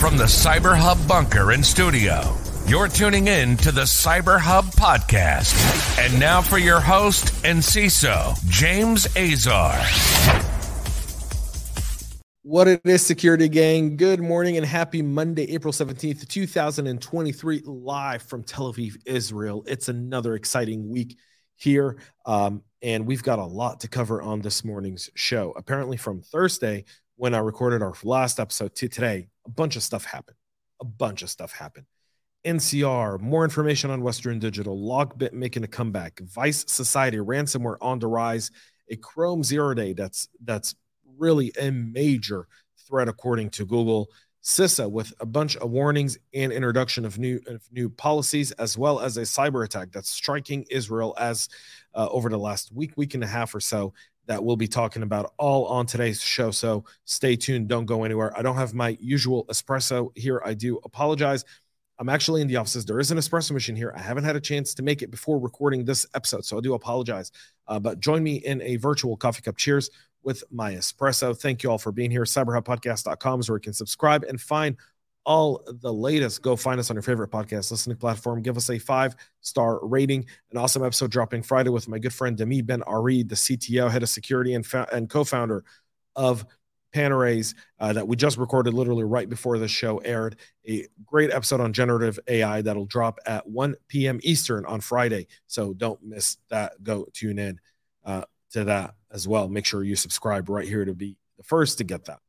From the Cyber Hub bunker and studio, you're tuning in to the Cyber Hub podcast. And now for your host and CISO, James Azar. What it is, security gang. Good morning and happy Monday, April 17th, 2023, live from Tel Aviv, Israel. It's another exciting week here. Um, and we've got a lot to cover on this morning's show. Apparently, from Thursday, when I recorded our last episode to today, a bunch of stuff happened. A bunch of stuff happened. NCR, more information on Western Digital, Lockbit making a comeback, Vice Society, ransomware on the rise, a Chrome zero day that's that's really a major threat, according to Google. CISA with a bunch of warnings and introduction of new of new policies, as well as a cyber attack that's striking Israel as uh, over the last week, week and a half or so. That we'll be talking about all on today's show. So stay tuned. Don't go anywhere. I don't have my usual espresso here. I do apologize. I'm actually in the offices. There is an espresso machine here. I haven't had a chance to make it before recording this episode, so I do apologize. Uh, but join me in a virtual coffee cup. Cheers with my espresso. Thank you all for being here. CyberHubPodcast.com is where you can subscribe and find all the latest. Go find us on your favorite podcast listening platform. Give us a five star rating. An awesome episode dropping Friday with my good friend Demi Ben Ari, the CTO, head of security, and, fa- and co founder of Panorays uh, that we just recorded literally right before the show aired. A great episode on generative AI that'll drop at 1 p.m. Eastern on Friday. So don't miss that. Go tune in uh, to that as well. Make sure you subscribe right here to be the first to get that.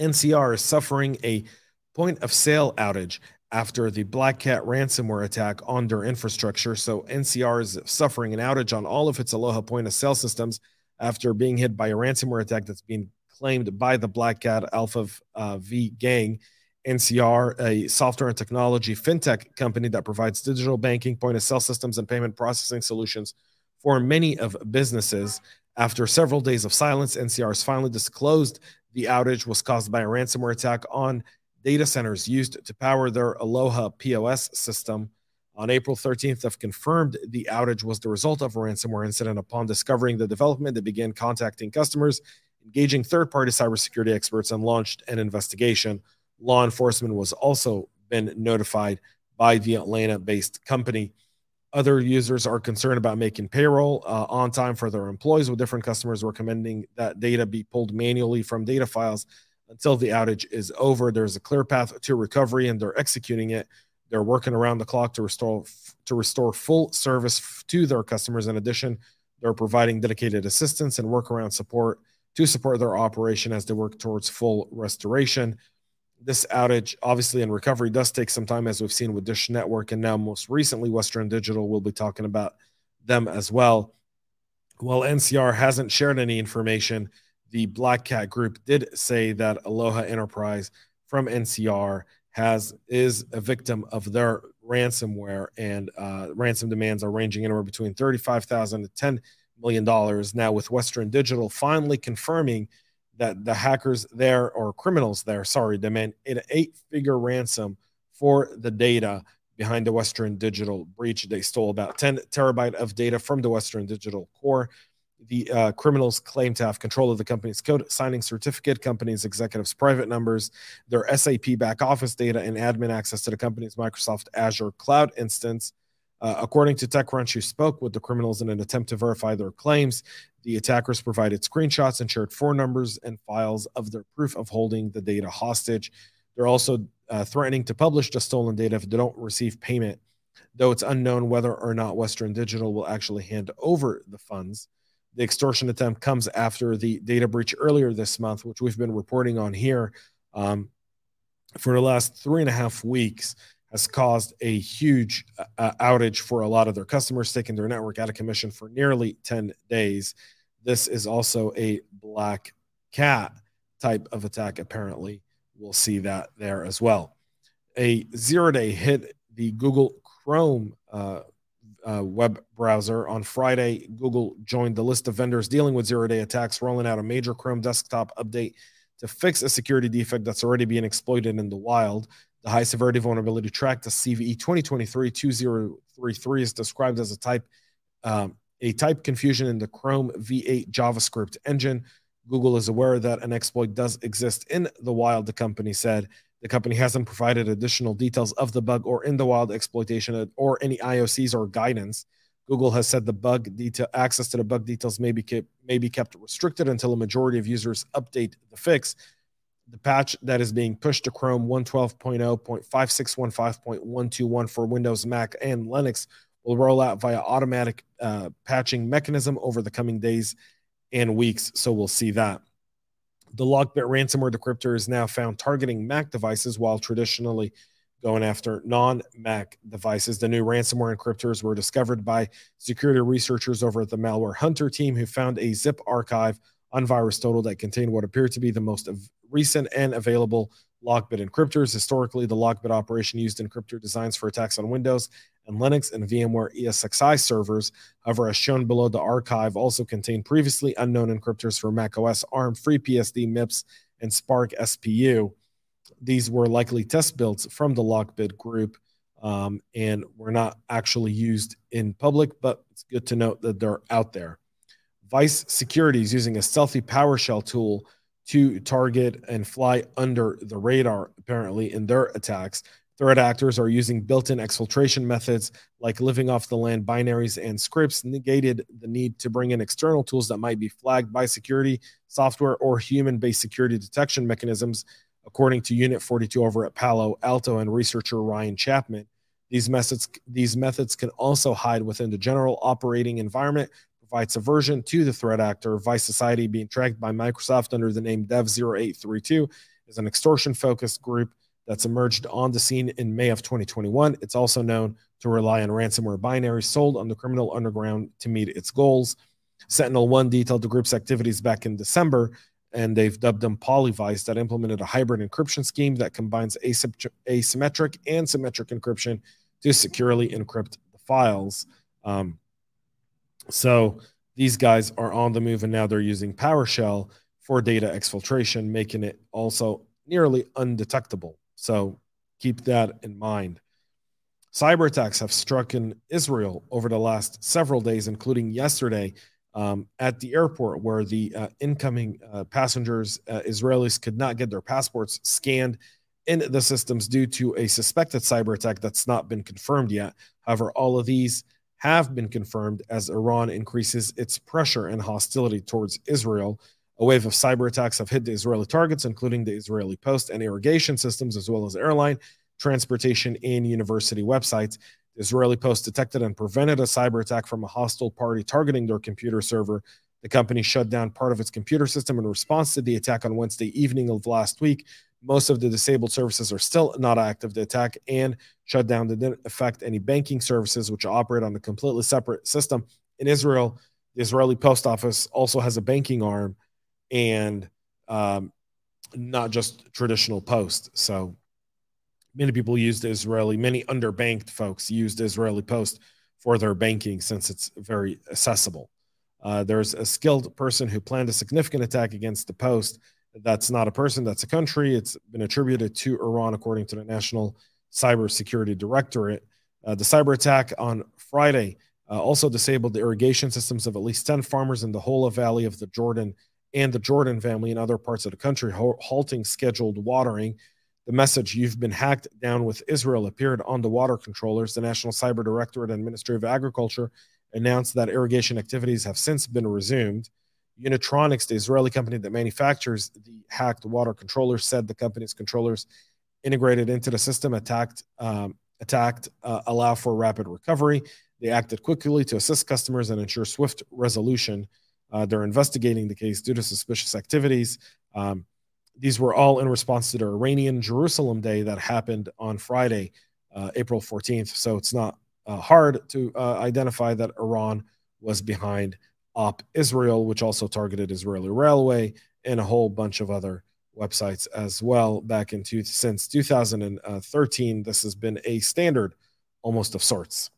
NCR is suffering a point of sale outage after the Black Cat ransomware attack on their infrastructure. So NCR is suffering an outage on all of its Aloha point of sale systems after being hit by a ransomware attack that's being claimed by the Black Cat Alpha uh, V gang. NCR, a software and technology fintech company that provides digital banking, point of sale systems, and payment processing solutions for many of businesses. After several days of silence, NCR has finally disclosed the outage was caused by a ransomware attack on data centers used to power their Aloha POS system. On April 13th, have confirmed the outage was the result of a ransomware incident. Upon discovering the development, they began contacting customers, engaging third-party cybersecurity experts, and launched an investigation. Law enforcement was also been notified by the Atlanta-based company. Other users are concerned about making payroll uh, on time for their employees, with different customers recommending that data be pulled manually from data files until the outage is over. There's a clear path to recovery, and they're executing it. They're working around the clock to restore to restore full service to their customers. In addition, they're providing dedicated assistance and workaround support to support their operation as they work towards full restoration this outage, obviously, in recovery does take some time, as we've seen with Dish Network, and now most recently, Western Digital. We'll be talking about them as well. While NCR hasn't shared any information, the Black Cat Group did say that Aloha Enterprise from NCR has is a victim of their ransomware, and uh, ransom demands are ranging anywhere between thirty-five thousand to ten million dollars. Now, with Western Digital finally confirming that the hackers there or criminals there, sorry, demand an eight figure ransom for the data behind the Western Digital breach. They stole about 10 terabyte of data from the Western Digital core. The uh, criminals claim to have control of the company's code signing certificate, company's executives' private numbers, their SAP back office data, and admin access to the company's Microsoft Azure cloud instance. Uh, according to TechCrunch, who spoke with the criminals in an attempt to verify their claims, the attackers provided screenshots and shared phone numbers and files of their proof of holding the data hostage. They're also uh, threatening to publish the stolen data if they don't receive payment, though it's unknown whether or not Western Digital will actually hand over the funds. The extortion attempt comes after the data breach earlier this month, which we've been reporting on here um, for the last three and a half weeks has caused a huge uh, uh, outage for a lot of their customers, taking their network out of commission for nearly 10 days. This is also a black cat type of attack, apparently. We'll see that there as well. A zero day hit the Google Chrome uh, uh, web browser. On Friday, Google joined the list of vendors dealing with zero day attacks, rolling out a major Chrome desktop update to fix a security defect that's already being exploited in the wild. The high severity vulnerability tracked as CVE 2023-2033 is described as a type um, a type confusion in the Chrome V8 JavaScript engine. Google is aware that an exploit does exist in the wild, the company said. The company hasn't provided additional details of the bug or in the wild exploitation or any IOCs or guidance. Google has said the bug detail access to the bug details may be kept, may be kept restricted until a majority of users update the fix. The patch that is being pushed to Chrome 112.0.5615.121 for Windows, Mac, and Linux will roll out via automatic uh, patching mechanism over the coming days and weeks. So we'll see that. The Lockbit ransomware decryptor is now found targeting Mac devices while traditionally going after non Mac devices. The new ransomware encryptors were discovered by security researchers over at the Malware Hunter team, who found a zip archive on VirusTotal that contained what appeared to be the most recent and available Lockbit encryptors. Historically, the Lockbit operation used encryptor designs for attacks on Windows and Linux and VMware ESXi servers. However, as shown below, the archive also contained previously unknown encryptors for macOS, ARM, FreeBSD, MIPS, and SPARC SPU. These were likely test builds from the Lockbit group um, and were not actually used in public, but it's good to note that they're out there. Vice Society is using a stealthy PowerShell tool to target and fly under the radar, apparently, in their attacks. Threat actors are using built in exfiltration methods like living off the land binaries and scripts, negated the need to bring in external tools that might be flagged by security software or human based security detection mechanisms, according to Unit 42 over at Palo Alto and researcher Ryan Chapman. These methods, these methods can also hide within the general operating environment, provide subversion to the threat actor. Vice Society, being tracked by Microsoft under the name Dev0832, is an extortion focused group that's emerged on the scene in May of 2021. It's also known to rely on ransomware binaries sold on the criminal underground to meet its goals. Sentinel One detailed the group's activities back in December, and they've dubbed them Polyvice that implemented a hybrid encryption scheme that combines asymmetric and symmetric encryption to securely encrypt the files. Um, so these guys are on the move, and now they're using PowerShell for data exfiltration, making it also nearly undetectable. So keep that in mind. Cyber attacks have struck in Israel over the last several days, including yesterday um, at the airport, where the uh, incoming uh, passengers, uh, Israelis, could not get their passports scanned in the systems due to a suspected cyber attack that's not been confirmed yet. However, all of these have been confirmed as Iran increases its pressure and hostility towards Israel. A wave of cyber attacks have hit the Israeli targets, including the Israeli post and irrigation systems, as well as airline, transportation, and university websites. The Israeli post detected and prevented a cyber attack from a hostile party targeting their computer server. The company shut down part of its computer system in response to the attack on Wednesday evening of last week. Most of the disabled services are still not active. The attack and shutdown didn't affect any banking services, which operate on a completely separate system. In Israel, the Israeli post office also has a banking arm and um, not just traditional post. So many people used Israeli, many underbanked folks used Israeli Post for their banking since it's very accessible. Uh, there's a skilled person who planned a significant attack against the Post. That's not a person, that's a country. It's been attributed to Iran, according to the National Cybersecurity Directorate. Uh, the cyber attack on Friday uh, also disabled the irrigation systems of at least 10 farmers in the Hula Valley of the Jordan and the Jordan family in other parts of the country, halting scheduled watering. The message, you've been hacked down with Israel, appeared on the water controllers. The National Cyber Directorate and Ministry of Agriculture announced that irrigation activities have since been resumed. Unitronics, the Israeli company that manufactures the hacked water controllers, said the company's controllers integrated into the system attacked um, attacked uh, allow for rapid recovery. They acted quickly to assist customers and ensure swift resolution uh, they're investigating the case due to suspicious activities. Um, these were all in response to the Iranian Jerusalem Day that happened on Friday, uh, April 14th. So it's not uh, hard to uh, identify that Iran was behind Op Israel, which also targeted Israeli Railway and a whole bunch of other websites as well. Back in two, since 2013, this has been a standard almost of sorts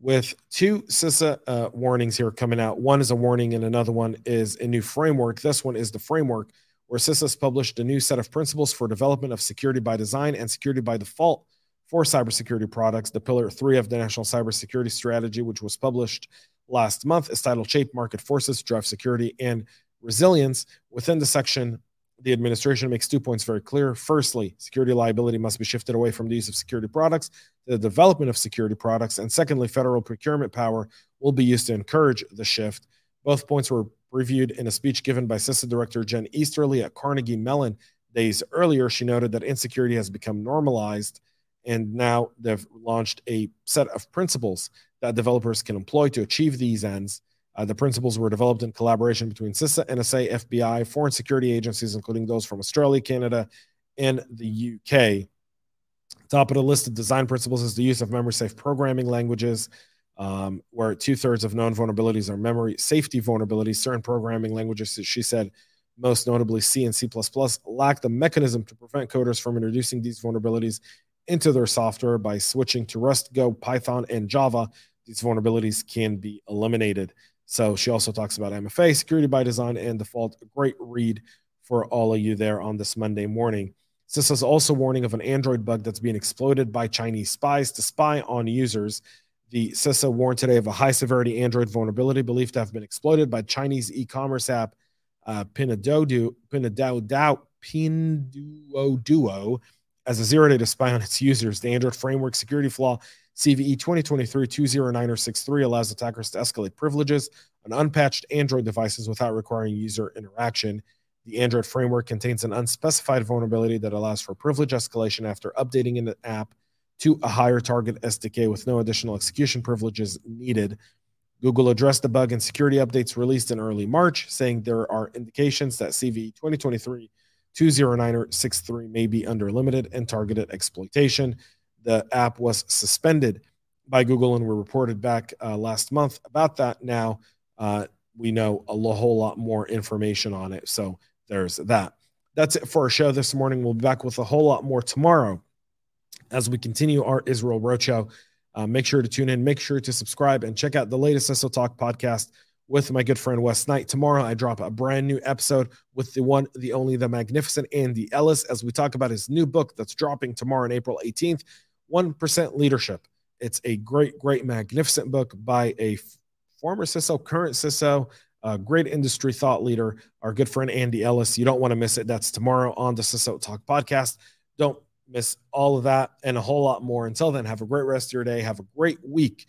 with two CISA uh, warnings here coming out. One is a warning, and another one is a new framework. This one is the framework where CISA has published a new set of principles for development of security by design and security by default for cybersecurity products. The pillar three of the National Cybersecurity Strategy, which was published last month, is titled Shape Market Forces, Drive Security and Resilience. Within the section the administration makes two points very clear. Firstly, security liability must be shifted away from the use of security products to the development of security products. And secondly, federal procurement power will be used to encourage the shift. Both points were reviewed in a speech given by CISA Director Jen Easterly at Carnegie Mellon days earlier. She noted that insecurity has become normalized, and now they've launched a set of principles that developers can employ to achieve these ends. Uh, the principles were developed in collaboration between CISA, NSA, FBI, foreign security agencies, including those from Australia, Canada, and the UK. Top of the list of design principles is the use of memory safe programming languages, um, where two thirds of known vulnerabilities are memory safety vulnerabilities. Certain programming languages, she said, most notably C and C, lack the mechanism to prevent coders from introducing these vulnerabilities into their software by switching to Rust, Go, Python, and Java. These vulnerabilities can be eliminated. So she also talks about MFA, security by design, and default. Great read for all of you there on this Monday morning. CISA's also warning of an Android bug that's being exploited by Chinese spies to spy on users. The CISA warned today of a high severity Android vulnerability believed to have been exploited by Chinese e commerce app uh, Pinduoduo, Pinduoduo, Pinduoduo as a zero day to spy on its users. The Android framework security flaw CVE 2023-20963 allows attackers to escalate privileges on unpatched Android devices without requiring user interaction. The Android framework contains an unspecified vulnerability that allows for privilege escalation after updating an app to a higher target SDK with no additional execution privileges needed. Google addressed the bug in security updates released in early March, saying there are indications that CVE 2023 20963 may be under limited and targeted exploitation the app was suspended by Google, and we reported back uh, last month about that. Now uh, we know a whole lot more information on it. So there's that. That's it for our show this morning. We'll be back with a whole lot more tomorrow as we continue our Israel Roadshow. Uh, make sure to tune in, make sure to subscribe, and check out the latest CISO Talk podcast with my good friend Wes Knight. Tomorrow, I drop a brand new episode with the one, the only, the magnificent Andy Ellis as we talk about his new book that's dropping tomorrow on April 18th. 1% Leadership. It's a great, great, magnificent book by a former CISO, current CISO, a great industry thought leader, our good friend Andy Ellis. You don't want to miss it. That's tomorrow on the CISO Talk podcast. Don't miss all of that and a whole lot more. Until then, have a great rest of your day. Have a great week.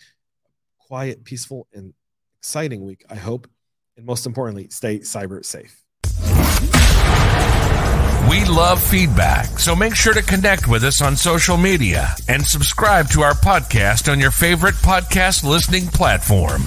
Quiet, peaceful, and exciting week, I hope. And most importantly, stay cyber safe. We love feedback, so make sure to connect with us on social media and subscribe to our podcast on your favorite podcast listening platform.